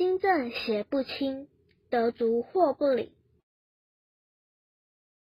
心正邪不侵得足祸不理。